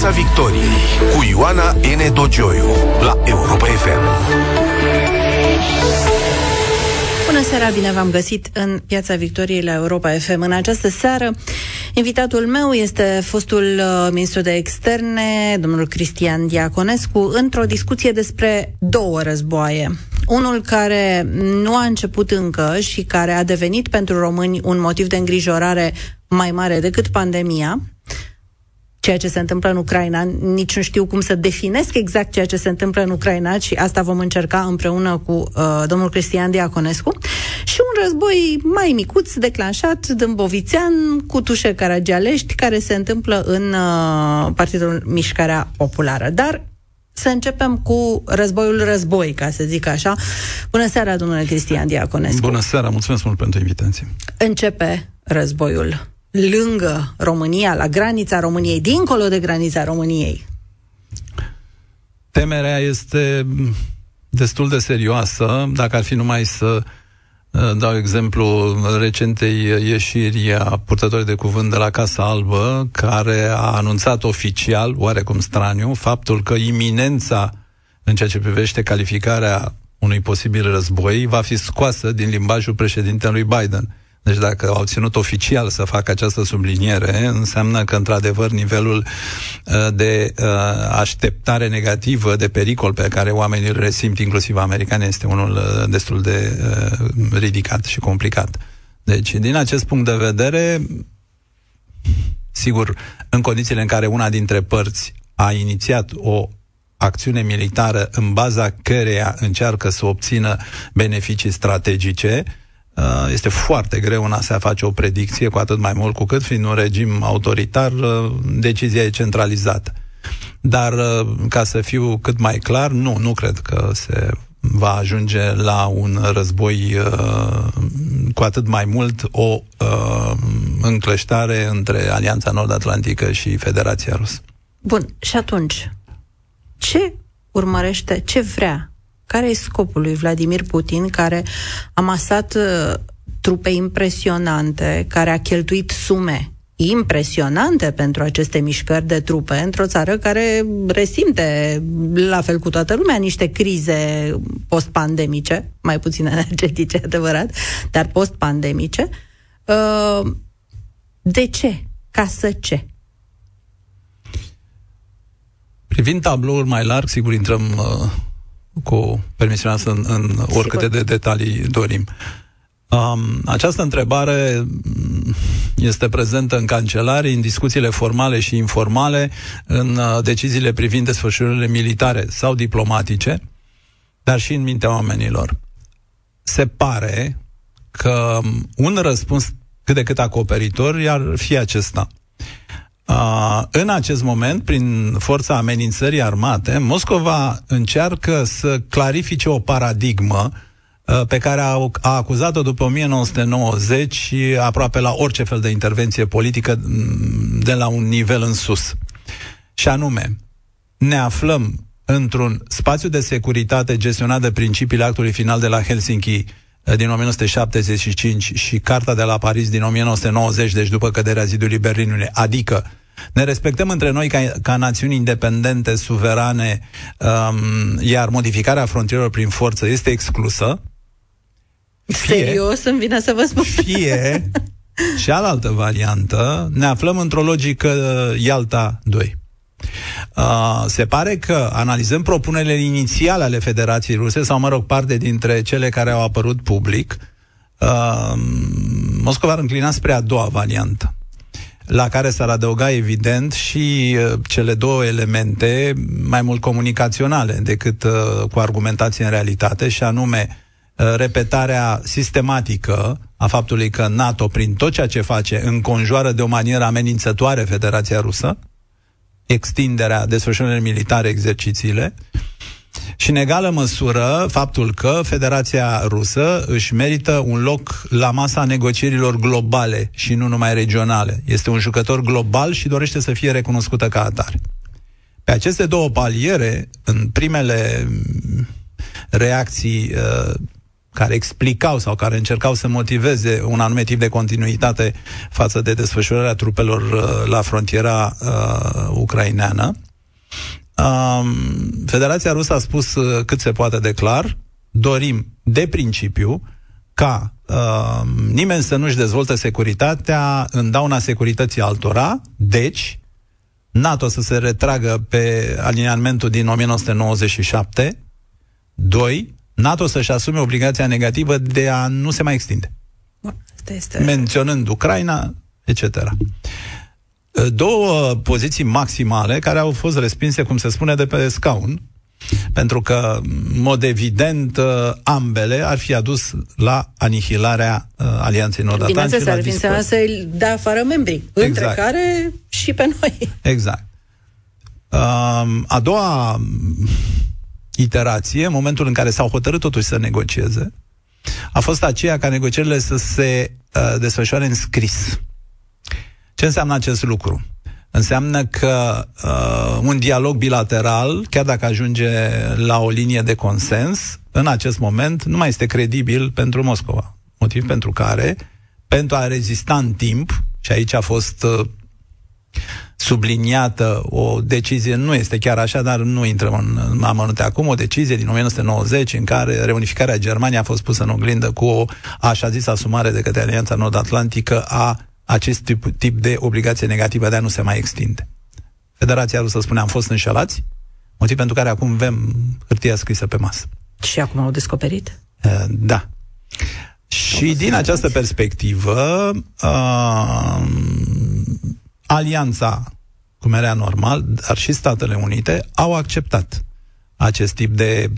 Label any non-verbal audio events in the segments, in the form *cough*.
Piața Victoriei cu Ioana N. Dogioiu la Europa FM. Bună seara, bine v-am găsit în Piața Victoriei la Europa FM. În această seară, invitatul meu este fostul uh, ministru de externe, domnul Cristian Diaconescu, într-o discuție despre două războaie. Unul care nu a început încă și care a devenit pentru români un motiv de îngrijorare mai mare decât pandemia, ceea ce se întâmplă în Ucraina. Nici nu știu cum să definesc exact ceea ce se întâmplă în Ucraina și asta vom încerca împreună cu uh, domnul Cristian Diaconescu. Și un război mai micuț, declanșat, dâmbovițean, cu tușe caragialești, care se întâmplă în uh, Partidul Mișcarea Populară. Dar să începem cu războiul război, ca să zic așa. Bună seara, domnule Cristian Diaconescu. Bună seara, mulțumesc mult pentru invitație. Începe războiul lângă România, la granița României, dincolo de granița României? Temerea este destul de serioasă, dacă ar fi numai să uh, dau exemplu recentei ieșiri a purtătorii de cuvânt de la Casa Albă, care a anunțat oficial, oarecum straniu, faptul că iminența în ceea ce privește calificarea unui posibil război va fi scoasă din limbajul președintelui Biden. Deci dacă au ținut oficial să facă această subliniere, înseamnă că, într-adevăr, nivelul uh, de uh, așteptare negativă, de pericol pe care oamenii îl resimt, inclusiv americani, este unul uh, destul de ridicat și complicat. Deci, din acest punct de vedere, sigur, în condițiile în care una dintre părți a inițiat o acțiune militară în baza căreia încearcă să obțină beneficii strategice, Uh, este foarte greu în a se face o predicție, cu atât mai mult cu cât fiind un regim autoritar, uh, decizia e centralizată. Dar, uh, ca să fiu cât mai clar, nu, nu cred că se va ajunge la un război cu atât mai mult o încleștare între Alianța Nord-Atlantică și Federația Rusă. Bun, și atunci, ce urmărește, ce vrea care e scopul lui Vladimir Putin, care a masat uh, trupe impresionante, care a cheltuit sume impresionante pentru aceste mișcări de trupe într-o țară care resimte, la fel cu toată lumea, niște crize post-pandemice, mai puțin energetice, *laughs* adevărat, dar post-pandemice. Uh, de ce? Ca să ce? Privind tabloul mai larg, sigur intrăm uh, cu permisiunea să în, în oricâte de detalii dorim. Um, această întrebare este prezentă în cancelarii, în discuțiile formale și informale, în uh, deciziile privind desfășurările militare sau diplomatice, dar și în mintea oamenilor. Se pare că un răspuns cât de cât acoperitor ar fi acesta. Uh, în acest moment, prin forța amenințării armate, Moscova încearcă să clarifice o paradigmă uh, pe care a, a acuzat-o după 1990 aproape la orice fel de intervenție politică mm, de la un nivel în sus. Și anume, ne aflăm într-un spațiu de securitate gestionat de principiile actului final de la Helsinki uh, din 1975 și Carta de la Paris din 1990, deci după căderea zidului Berlinului, adică ne respectăm între noi ca, ca națiuni independente, suverane, um, iar modificarea frontierelor prin forță este exclusă. Fie, Serios, îmi vine să vă spun. Fie, *laughs* cealaltă variantă, ne aflăm într-o logică Ialta 2. Uh, se pare că analizăm propunerile inițiale ale Federației Ruse, sau mă rog, parte dintre cele care au apărut public, uh, Moscova ar înclina spre a doua variantă la care s-ar adăuga evident și uh, cele două elemente mai mult comunicaționale decât uh, cu argumentație în realitate, și anume uh, repetarea sistematică a faptului că NATO, prin tot ceea ce face, înconjoară de o manieră amenințătoare Federația Rusă, extinderea desfășurării militare, exercițiile, și în egală măsură faptul că Federația Rusă își merită un loc la masa negocierilor globale și nu numai regionale. Este un jucător global și dorește să fie recunoscută ca atare. Pe aceste două paliere, în primele reacții uh, care explicau sau care încercau să motiveze un anume tip de continuitate față de desfășurarea trupelor uh, la frontiera uh, ucraineană. Uh, Federația Rusă a spus uh, cât se poate de clar, dorim de principiu ca uh, nimeni să nu-și dezvolte securitatea în dauna securității altora, deci NATO să se retragă pe aliniamentul din 1997, 2. NATO să-și asume obligația negativă de a nu se mai extinde. Asta este... Menționând Ucraina, etc. Două poziții maximale care au fost respinse, cum se spune, de pe scaun, pentru că, în mod evident, ambele ar fi adus la anihilarea uh, Alianței Nord-Atlantice. Bineînțeles, ar fi însemnat să-i dea afară membrii, exact. între care și pe noi. Exact. Um, a doua iterație, în momentul în care s-au hotărât totuși să negocieze, a fost aceea ca negocierile să se uh, desfășoare în scris. Ce înseamnă acest lucru? Înseamnă că uh, un dialog bilateral, chiar dacă ajunge la o linie de consens, în acest moment nu mai este credibil pentru Moscova. Motiv pentru care, pentru a rezista în timp, și aici a fost uh, subliniată o decizie, nu este chiar așa, dar nu intrăm în amănunte acum, o decizie din 1990 în care reunificarea Germaniei a fost pusă în oglindă cu o așa zis asumare de către Alianța Nord-Atlantică a acest tip, tip de obligație negativă de a nu se mai extinde. Federația Rusă spune, am fost înșelați, motiv pentru care acum avem hârtia scrisă pe masă. Și acum au descoperit? Uh, da. Și din această perspectivă, uh, Alianța, cum era normal, dar și Statele Unite, au acceptat acest tip de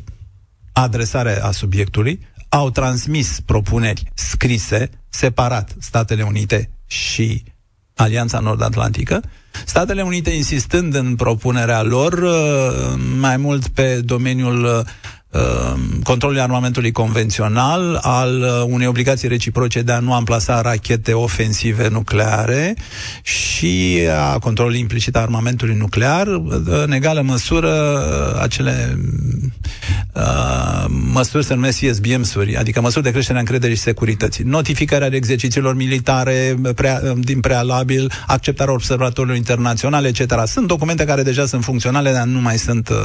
adresare a subiectului, au transmis propuneri scrise, separat, Statele Unite și Alianța Nord-Atlantică, Statele Unite insistând în propunerea lor uh, mai mult pe domeniul Uh, controlului armamentului convențional, al uh, unei obligații reciproce de a nu amplasa rachete ofensive nucleare și a controlului implicit a armamentului nuclear, în egală măsură acele uh, măsuri se numesc ISBM-suri, adică măsuri de creștere a încrederii și securității. Notificarea de exercițiilor militare prea, din prealabil, acceptarea observatorilor internaționale, etc. Sunt documente care deja sunt funcționale, dar nu mai sunt uh,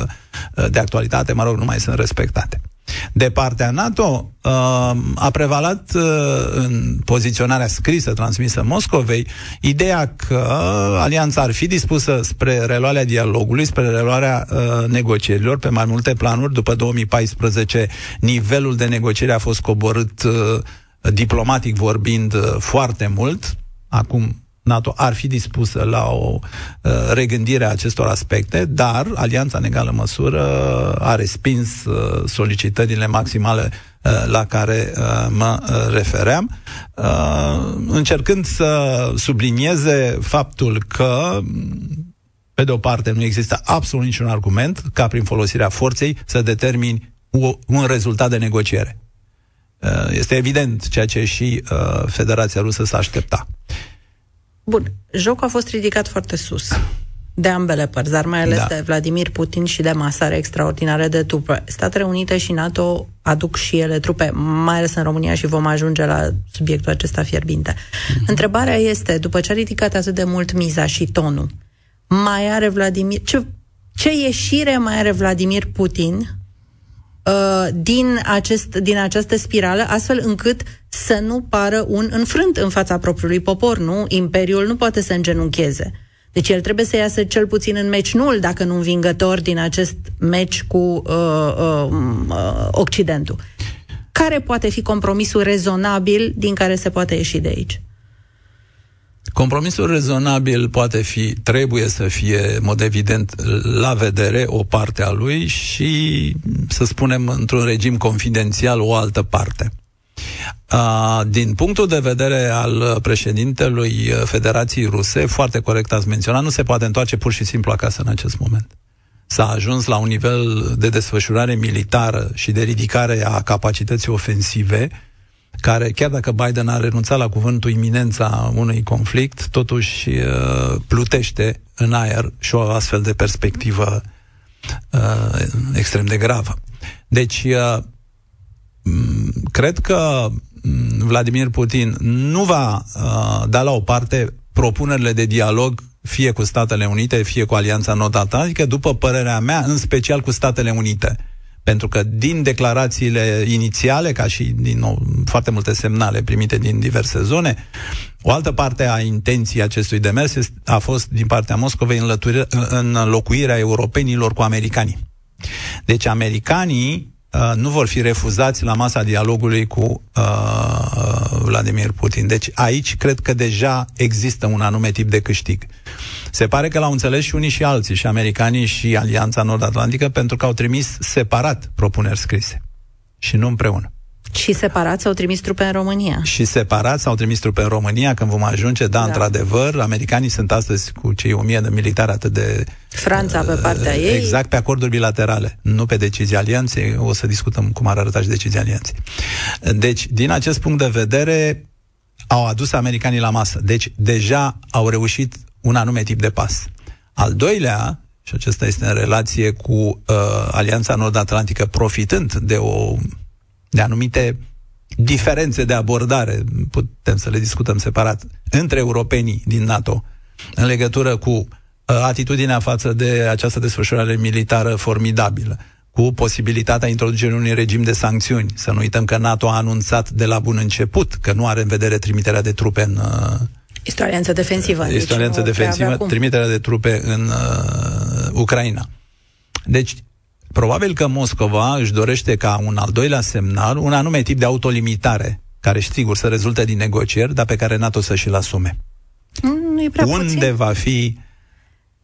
de actualitate, mă rog, nu mai sunt respectate. De partea NATO uh, a prevalat uh, în poziționarea scrisă transmisă Moscovei ideea că alianța ar fi dispusă spre reluarea dialogului, spre reluarea uh, negocierilor pe mai multe planuri. După 2014, nivelul de negociere a fost coborât diplomatic vorbind foarte mult. Acum NATO ar fi dispusă la o uh, regândire a acestor aspecte, dar Alianța, în egală măsură, a respins uh, solicitările maximale uh, la care uh, mă uh, refeream, uh, încercând să sublinieze faptul că pe de o parte, nu există absolut niciun argument ca prin folosirea forței să determini un rezultat de negociere. Uh, este evident ceea ce și uh, Federația Rusă s-a aștepta. Bun, jocul a fost ridicat foarte sus de ambele părți, dar mai ales da. de Vladimir Putin și de masare extraordinare de trupe. Statele Unite și NATO aduc și ele trupe, mai ales în România și vom ajunge la subiectul acesta fierbinte. Mm-hmm. Întrebarea este, după ce a ridicat atât de mult miza și tonul, mai are Vladimir... Ce, ce ieșire mai are Vladimir Putin Uh, din, acest, din această spirală, astfel încât să nu pară un înfrânt în fața propriului popor, nu? Imperiul nu poate să îngenuncheze. Deci el trebuie să iasă cel puțin în meci nul, dacă nu învingător, din acest meci cu uh, uh, uh, Occidentul. Care poate fi compromisul rezonabil din care se poate ieși de aici? Compromisul rezonabil poate fi, trebuie să fie, în mod evident, la vedere o parte a lui și, să spunem, într-un regim confidențial o altă parte. Din punctul de vedere al președintelui Federației Ruse, foarte corect ați menționat, nu se poate întoarce pur și simplu acasă în acest moment. S-a ajuns la un nivel de desfășurare militară și de ridicare a capacității ofensive care, chiar dacă Biden a renunțat la cuvântul iminența unui conflict, totuși uh, plutește în aer și o astfel de perspectivă uh, extrem de gravă. Deci, uh, cred că mm, Vladimir Putin nu va uh, da la o parte propunerile de dialog fie cu Statele Unite, fie cu Alianța Nord-Atlantică, după părerea mea, în special cu Statele Unite. Pentru că din declarațiile inițiale, ca și din nou, foarte multe semnale primite din diverse zone, o altă parte a intenției acestui demers a fost din partea Moscovei înlocuirea europenilor cu americanii. Deci americanii uh, nu vor fi refuzați la masa dialogului cu uh, Vladimir Putin. Deci aici cred că deja există un anume tip de câștig. Se pare că l-au înțeles și unii și alții, și americanii și Alianța Nord-Atlantică, pentru că au trimis separat propuneri scrise și nu împreună. Și separat s-au trimis trupe în România. Și separat s-au trimis trupe în România când vom ajunge, da, da. într-adevăr, americanii sunt astăzi cu cei o mie de militari atât de... Franța pe partea uh, ei. Exact, pe acorduri bilaterale, nu pe decizii alianței. O să discutăm cum ar arăta și decizia alianței. Deci, din acest punct de vedere, au adus americanii la masă. Deci, deja au reușit un anume tip de pas. Al doilea, și acesta este în relație cu uh, Alianța Nord-Atlantică, profitând de o de anumite diferențe de abordare, putem să le discutăm separat, între europenii din NATO, în legătură cu uh, atitudinea față de această desfășurare militară formidabilă, cu posibilitatea introducerii unui regim de sancțiuni. Să nu uităm că NATO a anunțat de la bun început că nu are în vedere trimiterea de trupe în uh, este o alianță defensivă. Este deci o alianță defensivă, trimiterea de trupe în uh, Ucraina. Deci, probabil că Moscova își dorește ca un al doilea semnal, un anume tip de autolimitare, care, sigur, să rezulte din negocieri, dar pe care NATO să și-l asume. Mm, nu e prea Unde puțin. va fi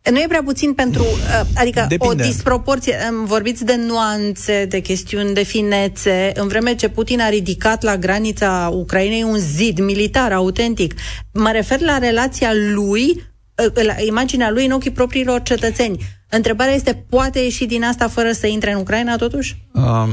nu e prea puțin pentru, uh, adică Depinde. o disproporție, vorbiți de nuanțe, de chestiuni de finețe, în vreme ce Putin a ridicat la granița Ucrainei un zid militar autentic. Mă refer la relația lui, uh, la imaginea lui în ochii propriilor cetățeni. Întrebarea este, poate ieși din asta fără să intre în Ucraina, totuși? Um,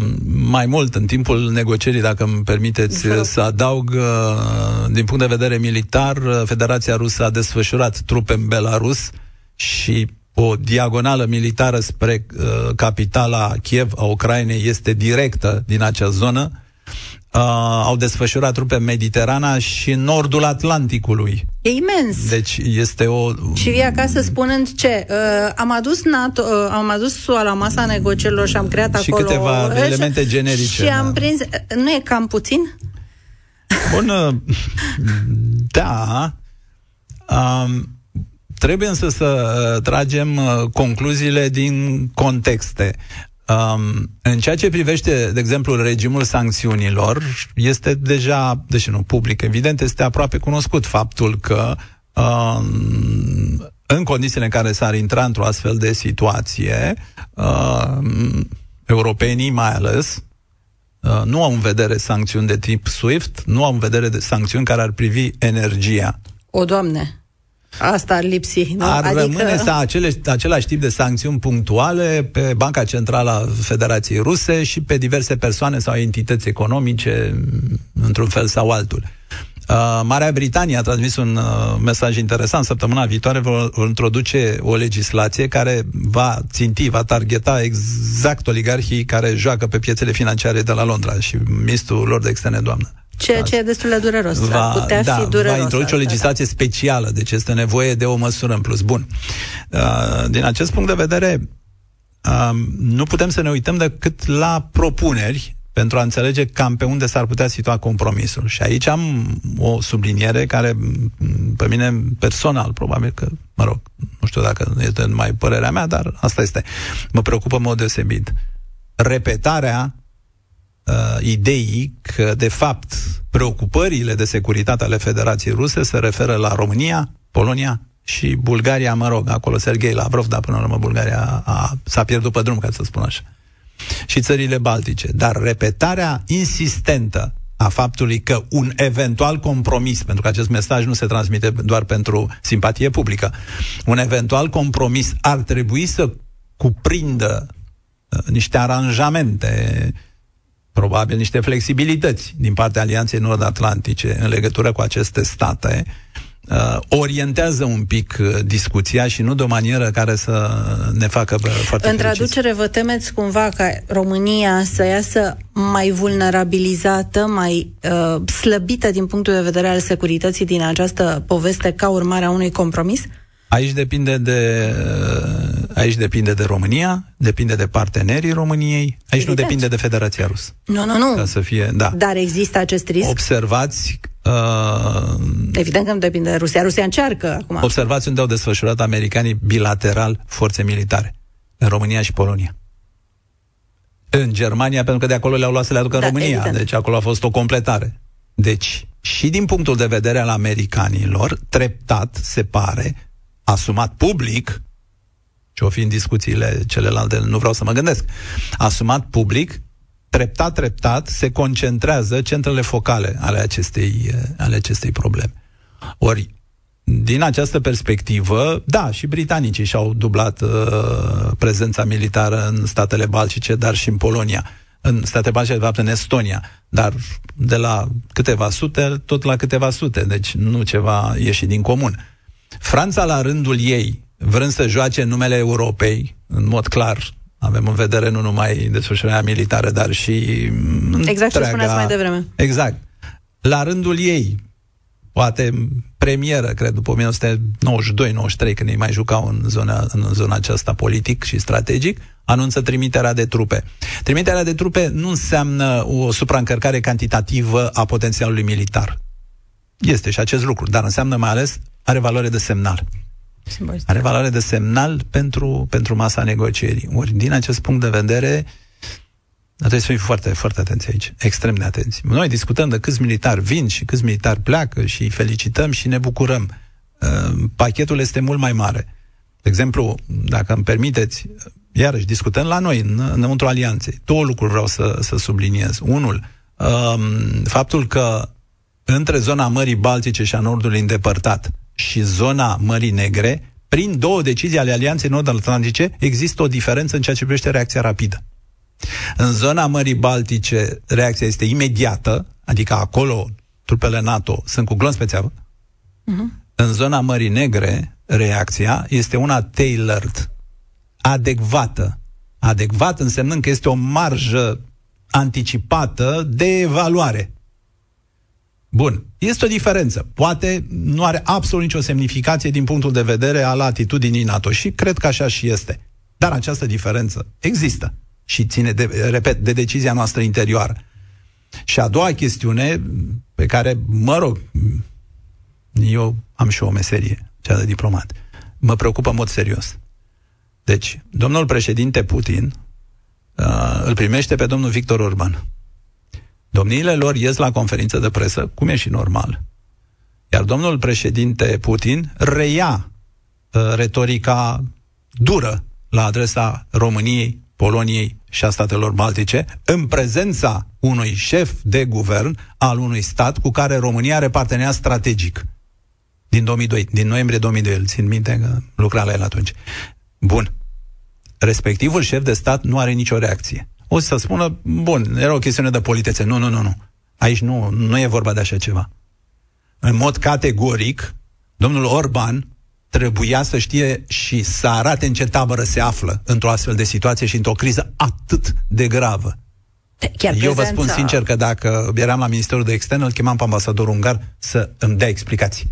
mai mult, în timpul negocierii, dacă îmi permiteți să adaug, uh, din punct de vedere militar, Federația Rusă a desfășurat trupe în Belarus, și o diagonală militară spre uh, capitala Kiev a Ucrainei este directă din acea zonă. Uh, au desfășurat trupe în Mediterana și în nordul Atlanticului. E imens. Deci este o... Și vii acasă spunând ce? Uh, am adus NATO, uh, am adus SUA la masa negocierilor și am creat și acolo... Și câteva uh, elemente generice. Și am da. prins... Nu e cam puțin? Bun, uh, da. Um, Trebuie însă să uh, tragem uh, concluziile din contexte. Um, în ceea ce privește, de exemplu, regimul sancțiunilor, este deja, deși nu public, evident, este aproape cunoscut faptul că um, în condițiile în care s-ar intra într-o astfel de situație, um, europenii mai ales, uh, nu au în vedere sancțiuni de tip SWIFT, nu au în vedere de sancțiuni care ar privi energia. O, Doamne! Asta ar lipsi. Nu? Ar adică... rămâne să acele, același tip de sancțiuni punctuale pe Banca Centrală a Federației Ruse și pe diverse persoane sau entități economice, într-un fel sau altul. Uh, Marea Britanie a transmis un uh, mesaj interesant. Săptămâna viitoare vor, vor introduce o legislație care va ținti, va targeta exact oligarhii care joacă pe piețele financiare de la Londra și ministrul lor de externe, doamnă. Ceea ce e destul de dureros. Va, putea da, fi dureros. Va introduce o legislație da. specială, deci este nevoie de o măsură în plus. Bun. Uh, din acest punct de vedere, uh, nu putem să ne uităm decât la propuneri pentru a înțelege cam pe unde s-ar putea situa compromisul. Și aici am o subliniere care, pe mine personal, probabil că, mă rog, nu știu dacă este numai părerea mea, dar asta este. Mă preocupă în mod deosebit. Repetarea uh, ideii că, de fapt, preocupările de securitate ale Federației Ruse se referă la România, Polonia și Bulgaria, mă rog, acolo Sergei Lavrov, dar până la urmă Bulgaria a, s-a pierdut pe drum, ca să spun așa. Și țările baltice. Dar repetarea insistentă a faptului că un eventual compromis, pentru că acest mesaj nu se transmite doar pentru simpatie publică, un eventual compromis ar trebui să cuprindă uh, niște aranjamente probabil niște flexibilități din partea Alianței Nord-Atlantice în legătură cu aceste state, uh, orientează un pic uh, discuția și nu de o manieră care să ne facă uh, foarte În traducere, vă temeți cumva ca România să iasă mai vulnerabilizată, mai uh, slăbită din punctul de vedere al securității din această poveste ca urmare a unui compromis? Aici depinde de aici depinde de România, depinde de partenerii României, aici Evident. nu depinde de Federația Rusă. Nu, nu, nu. Ca să fie, da. Dar există acest risc? Observați Uh, Evident că nu depinde de Rusia. Rusia încearcă acum. Observați unde au desfășurat americanii bilateral forțe militare. În România și Polonia. În Germania, pentru că de acolo le-au luat să le aducă în da, România. Evident. Deci acolo a fost o completare. Deci, și din punctul de vedere al americanilor, treptat, se pare, asumat public, ce o fi în discuțiile celelalte, nu vreau să mă gândesc, asumat public treptat, treptat se concentrează centrele focale ale acestei, ale acestei probleme. Ori, din această perspectivă, da, și britanicii și-au dublat uh, prezența militară în statele baltice, dar și în Polonia. În state baltice, de fapt, în Estonia. Dar de la câteva sute, tot la câteva sute. Deci nu ceva ieșit din comun. Franța, la rândul ei, vrând să joace în numele Europei, în mod clar, avem în vedere nu numai desfășurarea militară, dar și Exact întreaga... ce spuneați mai devreme. Exact. La rândul ei, poate premieră, cred, după 1992-93, când ei mai jucau în zona, în zona aceasta politic și strategic, anunță trimiterea de trupe. Trimiterea de trupe nu înseamnă o supraîncărcare cantitativă a potențialului militar. Este și acest lucru, dar înseamnă mai ales, are valoare de semnal. Simbolic. Are valoare de semnal pentru, pentru masa negocierii. Ori, din acest punct de vedere, trebuie să fim foarte, foarte atenți aici, extrem de atenți. Noi discutăm de câți militari vin și câți militari pleacă și îi felicităm și ne bucurăm. Uh, pachetul este mult mai mare. De exemplu, dacă îmi permiteți, iarăși discutăm la noi, în, înăuntru alianței. Două lucruri vreau să, să subliniez. Unul, um, faptul că între zona Mării Baltice și a Nordului îndepărtat și zona Mării Negre, prin două decizii ale Alianței Nord-Atlantice, există o diferență în ceea ce privește reacția rapidă. În zona Mării Baltice, reacția este imediată, adică acolo trupele NATO sunt cu glonț special. Uh-huh. În zona Mării Negre, reacția este una tailored, adecvată. Adecvat însemnând că este o marjă anticipată de evaluare. Bun. Este o diferență. Poate nu are absolut nicio semnificație din punctul de vedere al atitudinii NATO și cred că așa și este. Dar această diferență există și ține, de, repet, de decizia noastră interioară. Și a doua chestiune pe care, mă rog, eu am și o meserie, cea de diplomat, mă preocupă în mod serios. Deci, domnul președinte Putin uh, îl primește pe domnul Victor Orban Domniile lor ies la conferință de presă, cum e și normal. Iar domnul președinte Putin reia uh, retorica dură la adresa României, Poloniei și a statelor baltice, în prezența unui șef de guvern al unui stat cu care România are parteneriat strategic. Din 2002, din noiembrie 2002, îl țin minte că lucra la el atunci. Bun. Respectivul șef de stat nu are nicio reacție o să spună, bun, era o chestiune de politețe. Nu, nu, nu, nu. Aici nu, nu e vorba de așa ceva. În mod categoric, domnul Orban trebuia să știe și să arate în ce tabără se află într-o astfel de situație și într-o criză atât de gravă. Chiar Eu vă spun sincer că dacă eram la Ministerul de Externe, îl chemam pe ambasadorul ungar să îmi dea explicații.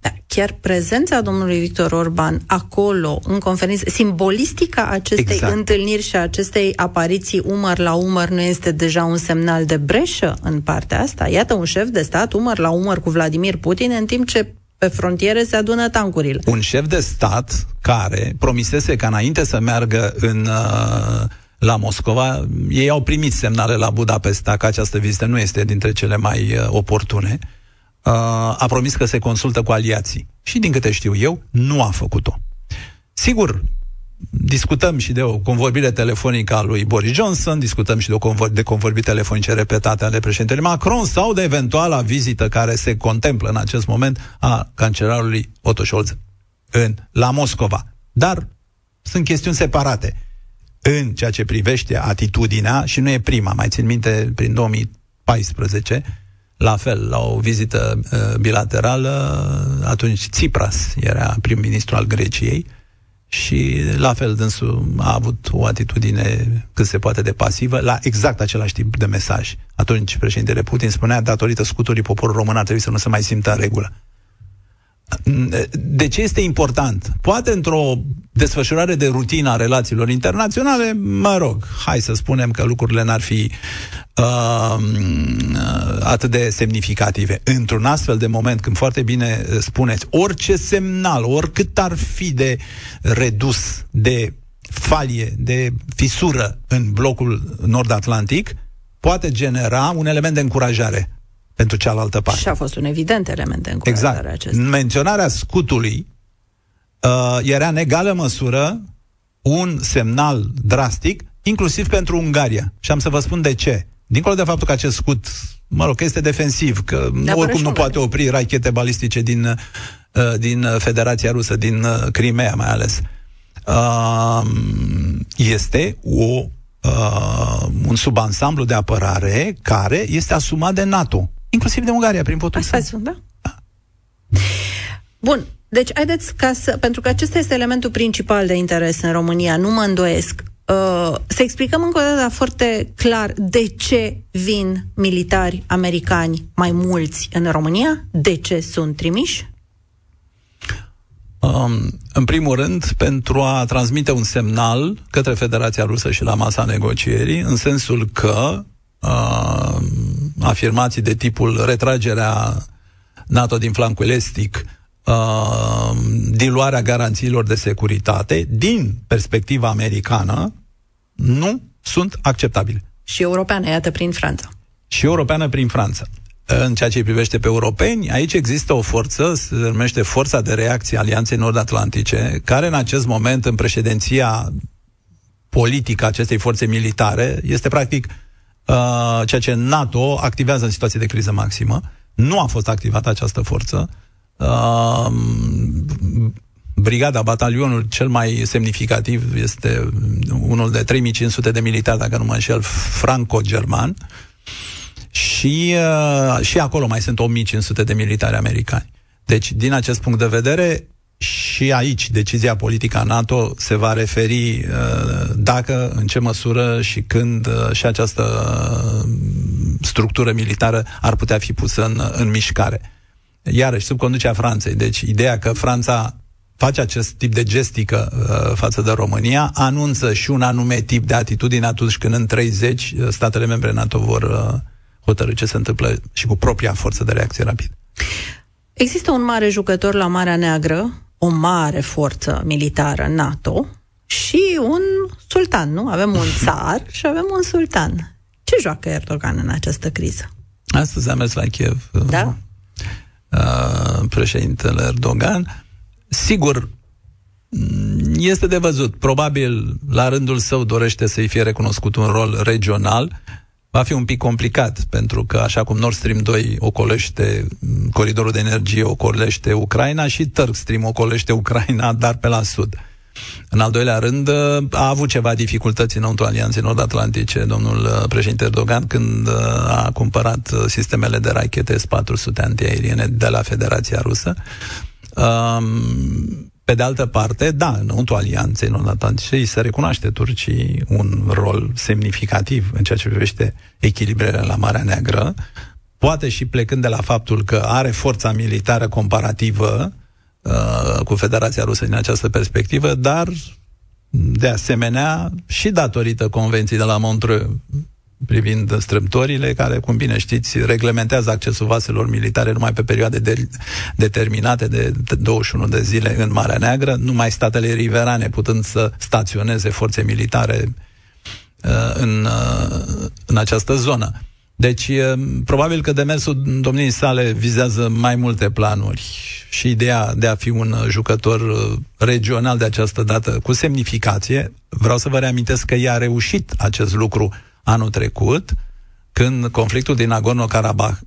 Da, chiar prezența domnului Victor Orban acolo, în conferință, simbolistica acestei exact. întâlniri și acestei apariții umăr la umăr nu este deja un semnal de breșă în partea asta? Iată un șef de stat umăr la umăr cu Vladimir Putin, în timp ce pe frontiere se adună tancurile. Un șef de stat care promisese ca înainte să meargă în... Uh, la Moscova, ei au primit semnale la Budapesta că această vizită nu este dintre cele mai uh, oportune Uh, a promis că se consultă cu aliații. Și din câte știu eu, nu a făcut-o. Sigur, discutăm și de o convorbire telefonică a lui Boris Johnson, discutăm și de, o convor- de convorbiri telefonice repetate ale președintelui Macron sau de eventuala vizită care se contemplă în acest moment a cancelarului Otto Scholz în, la Moscova. Dar sunt chestiuni separate. În ceea ce privește atitudinea, și nu e prima, mai țin minte, prin 2014, La fel, la o vizită uh, bilaterală, atunci Tsipras era prim-ministru al Greciei și la fel dânsul a avut o atitudine cât se poate de pasivă la exact același tip de mesaj. Atunci președintele Putin spunea, datorită scuturii poporului român ar trebui să nu se mai simtă în regulă. De ce este important? Poate într-o desfășurare de rutină a relațiilor internaționale, mă rog, hai să spunem că lucrurile n-ar fi uh, atât de semnificative. Într-un astfel de moment, când foarte bine spuneți, orice semnal, oricât ar fi de redus de falie, de fisură în blocul nord-atlantic, poate genera un element de încurajare pentru cealaltă parte. Și a fost un evident element de încurajare exact. acesta. Menționarea scutului uh, era în egală măsură un semnal drastic, inclusiv pentru Ungaria. Și am să vă spun de ce. Dincolo de faptul că acest scut, mă rog, că este defensiv, că de oricum nu poate opri rachete balistice din, uh, din Federația Rusă, din uh, Crimea mai ales, uh, este o, uh, un subansamblu de apărare care este asumat de NATO inclusiv de Ungaria, prin votul Asta sunt, da? da. Bun, deci haideți ca să, pentru că acesta este elementul principal de interes în România, nu mă îndoiesc, uh, să explicăm încă o dată foarte clar de ce vin militari americani mai mulți în România, de ce sunt trimiși? Um, în primul rând, pentru a transmite un semnal către Federația Rusă și la masa negocierii, în sensul că uh, afirmații de tipul retragerea NATO din flancul estic, uh, diluarea garanțiilor de securitate, din perspectiva americană, nu sunt acceptabile. Și europeană, iată, prin Franța. Și europeană prin Franța. În ceea ce îi privește pe europeni, aici există o forță, se numește Forța de Reacție Alianței Nord-Atlantice, care în acest moment, în președinția politică acestei forțe militare, este practic uh, ceea ce NATO activează în situații de criză maximă. Nu a fost activată această forță. Uh, brigada, batalionul cel mai semnificativ este unul de 3500 de militari, dacă nu mă înșel, franco-german. Și, uh, și acolo mai sunt 1500 de militari americani. Deci, din acest punct de vedere, și aici decizia politică a NATO se va referi uh, dacă, în ce măsură și când uh, și această uh, structură militară ar putea fi pusă în, în mișcare. Iarăși, sub conducerea Franței. Deci, ideea că Franța face acest tip de gestică uh, față de România, anunță și un anume tip de atitudine atunci când în 30 statele membre NATO vor uh, hotărâ ce se întâmplă și cu propria forță de reacție rapid. Există un mare jucător la Marea Neagră, o mare forță militară NATO și un sultan, nu? Avem un *laughs* țar și avem un sultan. Ce joacă Erdogan în această criză? Astăzi am mers la Kiev. Da? Uh, președintele Erdogan. Sigur, este de văzut. Probabil, la rândul său, dorește să-i fie recunoscut un rol regional va fi un pic complicat, pentru că așa cum Nord Stream 2 ocolește coridorul de energie, ocolește Ucraina și Turk Stream ocolește Ucraina, *laughs* dar pe la sud. În al doilea rând, a avut ceva dificultăți înăuntru Alianței Nord-Atlantice, domnul uh, președinte Erdogan, când uh, a cumpărat uh, sistemele de rachete S-400 antiaeriene de la Federația Rusă. Um, pe de altă parte, da, înăuntru alianței nord-atlantice îi se recunoaște Turcii un rol semnificativ în ceea ce privește echilibrele la Marea Neagră, poate și plecând de la faptul că are forța militară comparativă uh, cu Federația Rusă din această perspectivă, dar de asemenea și datorită convenției de la Montreux privind strâmtorile, care, cum bine știți, reglementează accesul vaselor militare numai pe perioade de, determinate de 21 de zile în Marea Neagră, numai statele riverane putând să staționeze forțe militare uh, în, uh, în această zonă. Deci, uh, probabil că demersul domniei sale vizează mai multe planuri și ideea de a fi un jucător uh, regional de această dată cu semnificație. Vreau să vă reamintesc că ea a reușit acest lucru anul trecut, când conflictul din Nagorno-Karabakh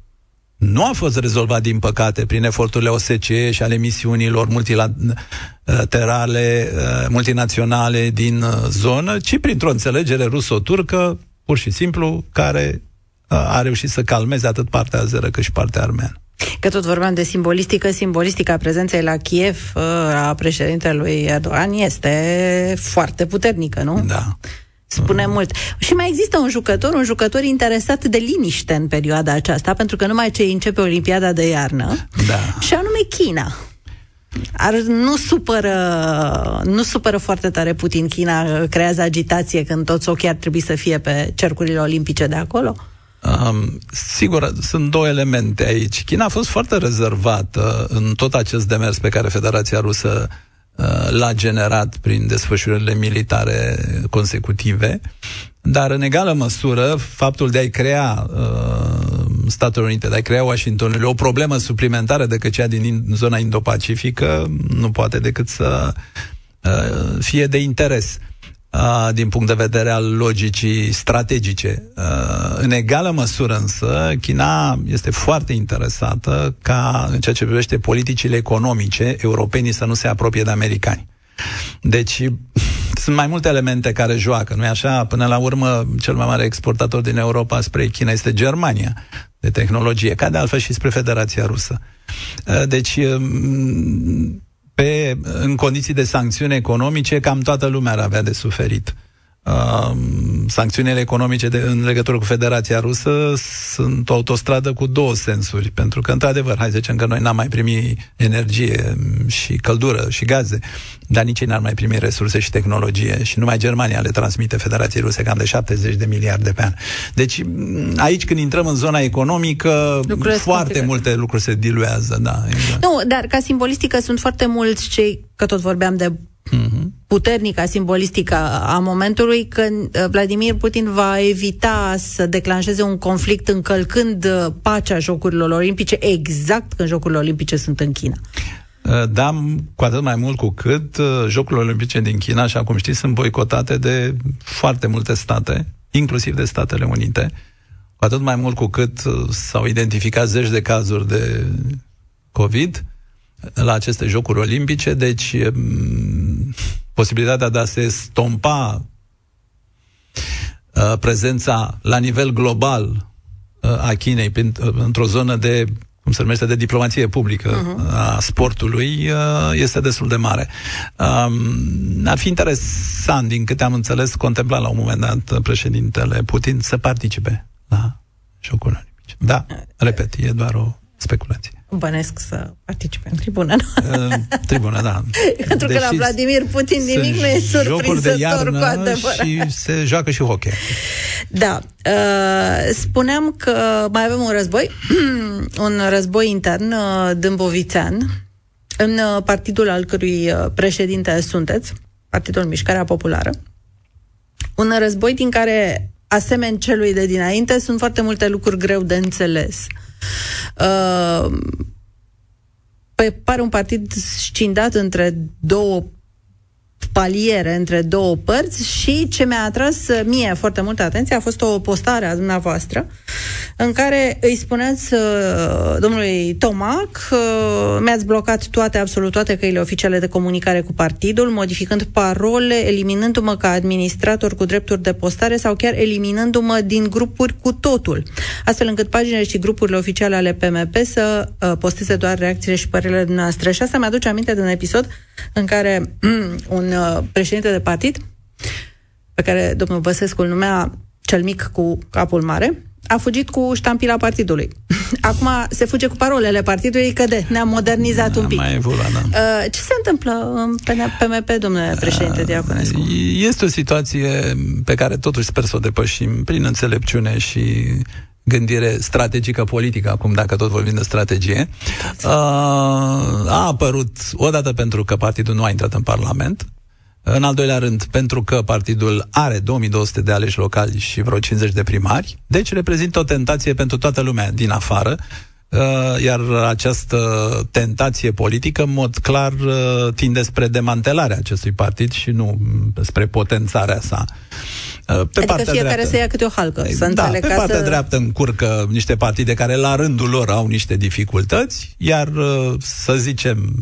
nu a fost rezolvat, din păcate, prin eforturile OSCE și ale misiunilor multilaterale, uh, multinaționale din uh, zonă, ci printr-o înțelegere ruso-turcă, pur și simplu, care a reușit să calmeze atât partea azeră cât și partea armeană. Că tot vorbeam de simbolistică, simbolistica prezenței la Kiev a președintelui Erdogan este foarte puternică, nu? Da. Spune mm. mult. Și mai există un jucător, un jucător interesat de liniște în perioada aceasta, pentru că numai ce începe Olimpiada de iarnă, da. și anume China. Ar, nu, supără, nu supără foarte tare Putin. China creează agitație când toți ochii ar trebui să fie pe cercurile olimpice de acolo? Um, sigur, sunt două elemente aici. China a fost foarte rezervată în tot acest demers pe care Federația Rusă uh, l-a generat prin desfășurările militare consecutive, dar în egală măsură faptul de a-i crea uh, Statele Unite, de a crea Washingtonului o problemă suplimentară decât cea din zona Indo-Pacifică, nu poate decât să uh, fie de interes. uh, din punct de vedere al logicii strategice. Uh, în egală măsură însă, China este foarte interesată ca, în ceea ce privește politicile economice, europenii să nu se apropie de americani. Deci, *laughs* sunt mai multe elemente care joacă, nu-i așa? Până la urmă, cel mai mare exportator din Europa spre China este Germania de tehnologie, ca de altfel și spre Federația Rusă. Uh, deci, um, pe, în condiții de sancțiuni economice, cam toată lumea ar avea de suferit. Uh, sancțiunile economice de, în legătură cu Federația Rusă sunt o autostradă cu două sensuri, pentru că, într-adevăr, hai să zicem că noi n-am mai primit energie și căldură și gaze, dar nici ei n-ar mai primi resurse și tehnologie și numai Germania le transmite Federației Ruse cam de 70 de miliarde pe an. Deci, aici când intrăm în zona economică, Lucrurile foarte multe lucruri se diluează, da. Exact. Nu, dar ca simbolistică sunt foarte mulți cei, că tot vorbeam de mm-hmm. puternică simbolistică a momentului când uh, Vladimir Putin va evita să declanșeze un conflict încălcând uh, pacea Jocurilor Olimpice exact când Jocurile Olimpice sunt în China. Uh, da, cu atât mai mult cu cât Jocurile Olimpice din China, așa cum știți, sunt boicotate de foarte multe state, inclusiv de Statele Unite, cu atât mai mult cu cât s-au identificat zeci de cazuri de COVID, la aceste Jocuri Olimpice, deci posibilitatea de a se stompa uh, prezența la nivel global uh, a Chinei uh, într-o zonă de cum se numește, de diplomație publică uh-huh. a sportului, este destul de mare. Um, ar fi interesant, din câte am înțeles, contempla la un moment dat președintele Putin să participe la Jocurile Olimpice. Da, repet, e doar o speculație bănesc să participe în tribună. În tribună, da. *laughs* Pentru că la Vladimir Putin nimic nu e surprinzător cu adevărat. și se joacă și hockey. Da. Uh, spuneam că mai avem un război, *clears throat* un război intern uh, dâmbovițean, în uh, partidul al cărui uh, președinte sunteți, Partidul Mișcarea Populară. Un război din care, asemeni celui de dinainte, sunt foarte multe lucruri greu de înțeles. Uh, Uh, păi pare un partid scindat între două paliere între două părți și ce mi-a atras mie foarte multă atenție a fost o postare a dumneavoastră în care îi spuneți uh, domnului Tomac că mi-ați blocat toate, absolut toate căile oficiale de comunicare cu partidul, modificând parole, eliminându-mă ca administrator cu drepturi de postare sau chiar eliminându-mă din grupuri cu totul, astfel încât paginile și grupurile oficiale ale PMP să uh, posteze doar reacțiile și părerile noastre. Și asta mi-aduce aminte de un episod în care *clears throat* un uh, președinte de partid, pe care domnul Băsescu îl numea cel mic cu capul mare, a fugit cu ștampila partidului. *laughs* Acum se fuge cu parolele partidului, că de, ne-am modernizat un pic. Mai evoluat, da. Uh, ce se întâmplă în PMP, domnule președinte Diaconescu? Este o situație pe care totuși sper să o depășim prin înțelepciune și gândire strategică politică, acum dacă tot vorbim de strategie, uh, a apărut odată pentru că partidul nu a intrat în Parlament, în al doilea rând, pentru că partidul are 2200 de aleși locali și vreo 50 de primari, deci reprezintă o tentație pentru toată lumea din afară, uh, iar această tentație politică, în mod clar, uh, tinde spre demantelarea acestui partid și nu spre potențarea sa. Uh, pe adică partea fiecare dreaptă, să ia câte o halcă. Să da, pe partea să... dreaptă încurcă niște partide care la rândul lor au niște dificultăți, iar să zicem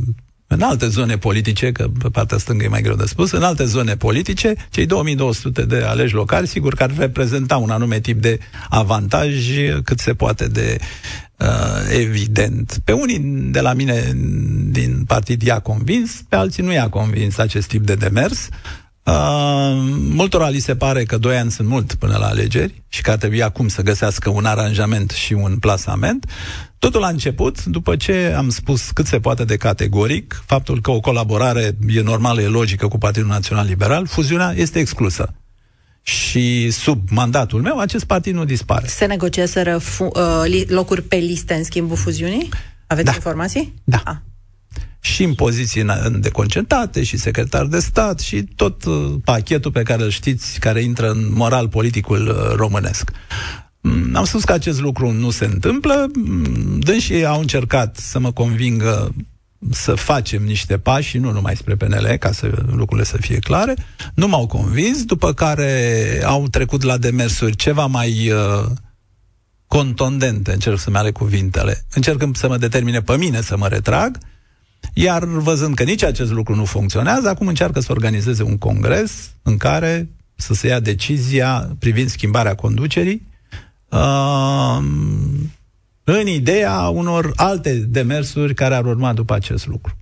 în alte zone politice, că pe partea stângă e mai greu de spus, în alte zone politice, cei 2200 de aleși locali, sigur că ar reprezenta un anume tip de avantaj cât se poate de uh, evident. Pe unii de la mine din partid i-a convins, pe alții nu i-a convins acest tip de demers. Uh, multora li se pare că doi ani sunt mult până la alegeri și că ar trebui acum să găsească un aranjament și un plasament. Totul a început după ce am spus cât se poate de categoric faptul că o colaborare e normală, e logică cu Partidul Național Liberal, fuziunea este exclusă. Și sub mandatul meu, acest partid nu dispare. Se negociază fu- uh, locuri pe liste în schimbul fuziunii? Aveți da. informații? Da. Ah și în poziții deconcentrate, și secretar de stat, și tot uh, pachetul pe care îl știți, care intră în moral politicul uh, românesc. Mm, am spus că acest lucru nu se întâmplă, mm, dânsii au încercat să mă convingă să facem niște pași, nu numai spre PNL, ca să lucrurile să fie clare, nu m-au convins, după care au trecut la demersuri ceva mai uh, contondente, încerc să-mi ale cuvintele, încerc să mă determine pe mine să mă retrag, iar văzând că nici acest lucru nu funcționează, acum încearcă să organizeze un congres în care să se ia decizia privind schimbarea conducerii uh, în ideea unor alte demersuri care ar urma după acest lucru.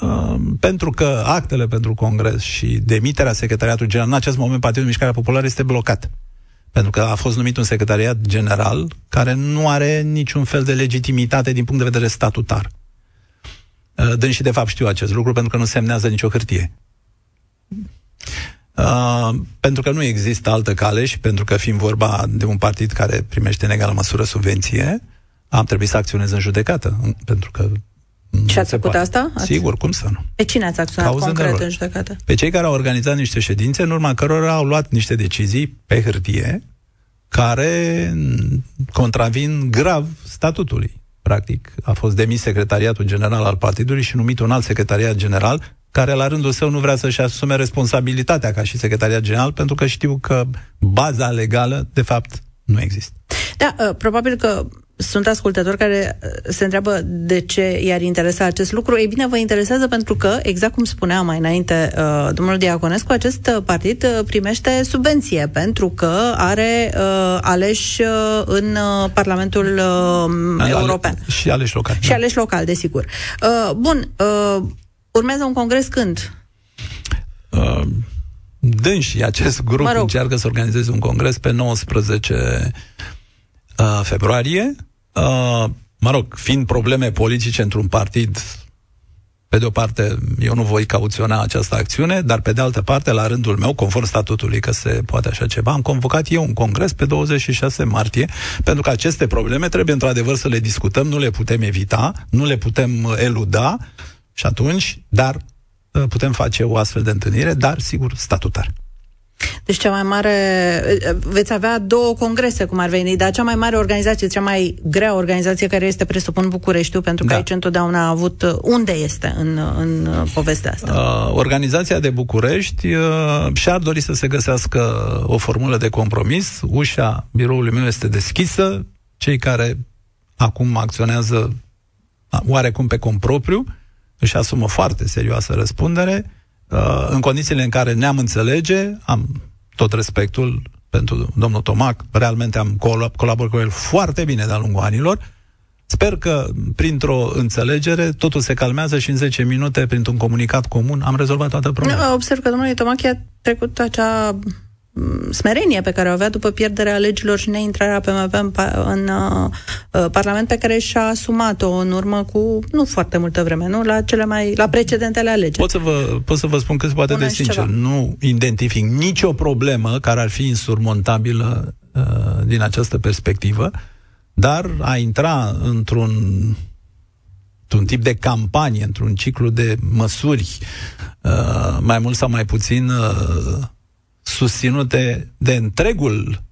Uh, pentru că actele pentru congres și demiterea secretariatului general, în acest moment Partidul Mișcarea Populară este blocat. Pentru că a fost numit un secretariat general care nu are niciun fel de legitimitate din punct de vedere statutar. Uh, și de fapt știu acest lucru pentru că nu semnează nicio hârtie. Uh, pentru că nu există altă cale și pentru că fiind vorba de un partid care primește în egală măsură subvenție, am trebuit să acționez în judecată, pentru că și ați făcut asta? Ați... Sigur, cum să nu? Pe cine ați acționat Cauză concret în judecată? Pe cei care au organizat niște ședințe, în urma cărora au luat niște decizii pe hârtie care contravin grav statutului practic, a fost demis secretariatul general al partidului și numit un alt secretariat general, care la rândul său nu vrea să-și asume responsabilitatea ca și secretariat general, pentru că știu că baza legală, de fapt, nu există. Da, uh, probabil că sunt ascultători care uh, se întreabă de ce i-ar interesa acest lucru. Ei bine, vă interesează pentru că, exact cum spunea mai înainte uh, domnul Diaconescu, acest uh, partid uh, primește subvenție pentru că are uh, aleși uh, în uh, Parlamentul uh, European. Și aleși local. Și da. aleși local, desigur. Uh, bun, uh, urmează un congres când? Uh, dânsi, acest grup mă rog. încearcă să organizeze un congres pe 19 uh, februarie. Uh, mă rog, fiind probleme politice într-un partid, pe de o parte, eu nu voi cauționa această acțiune, dar pe de altă parte, la rândul meu, conform statutului că se poate așa ceva, am convocat eu un congres pe 26 martie, pentru că aceste probleme trebuie într-adevăr să le discutăm, nu le putem evita, nu le putem uh, eluda și atunci, dar uh, putem face o astfel de întâlnire, dar sigur statutar. Deci cea mai mare, veți avea două congrese, cum ar veni, dar cea mai mare organizație, cea mai grea organizație care este, presupun, Bucureștiul, pentru că da. aici întotdeauna a avut, unde este în, în povestea asta? Uh, organizația de București uh, și-ar dori să se găsească o formulă de compromis. Ușa biroului meu este deschisă. Cei care acum acționează oarecum pe compropriu își asumă foarte serioasă răspundere Uh, în condițiile în care ne-am înțelege, am tot respectul pentru domnul Tomac, realmente am colaborat cu el foarte bine de-a lungul anilor, Sper că, printr-o înțelegere, totul se calmează și în 10 minute, printr-un comunicat comun, am rezolvat toată problema. Observ că domnul Tomac a trecut acea Mm, smerenie pe care o avea după pierderea legilor și neintrarea PMP în, în uh, uh, Parlament pe care și-a asumat-o în urmă cu nu foarte multă vreme, nu? La cele mai la precedentele alegeri. Pot să vă, pot să vă spun cât se poate Bună de sincer. Ceva. Nu identific nicio problemă care ar fi insurmontabilă uh, din această perspectivă, dar a intra într-un într-un tip de campanie, într-un ciclu de măsuri, uh, mai mult sau mai puțin uh, susținute de întregul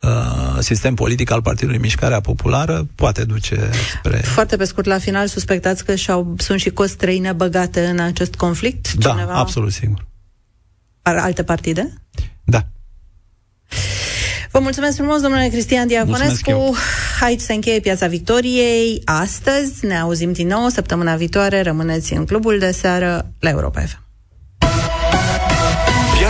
uh, sistem politic al Partidului Mișcarea Populară poate duce spre... Foarte pe scurt, la final, suspectați că și-au, sunt și costi străine băgate în acest conflict? Da, Cineva... absolut sigur. Alte partide? Da. Vă mulțumesc frumos, domnule Cristian Diaconescu. Aici se încheie Piața Victoriei astăzi. Ne auzim din nou săptămâna viitoare. Rămâneți în clubul de seară la Europa FM.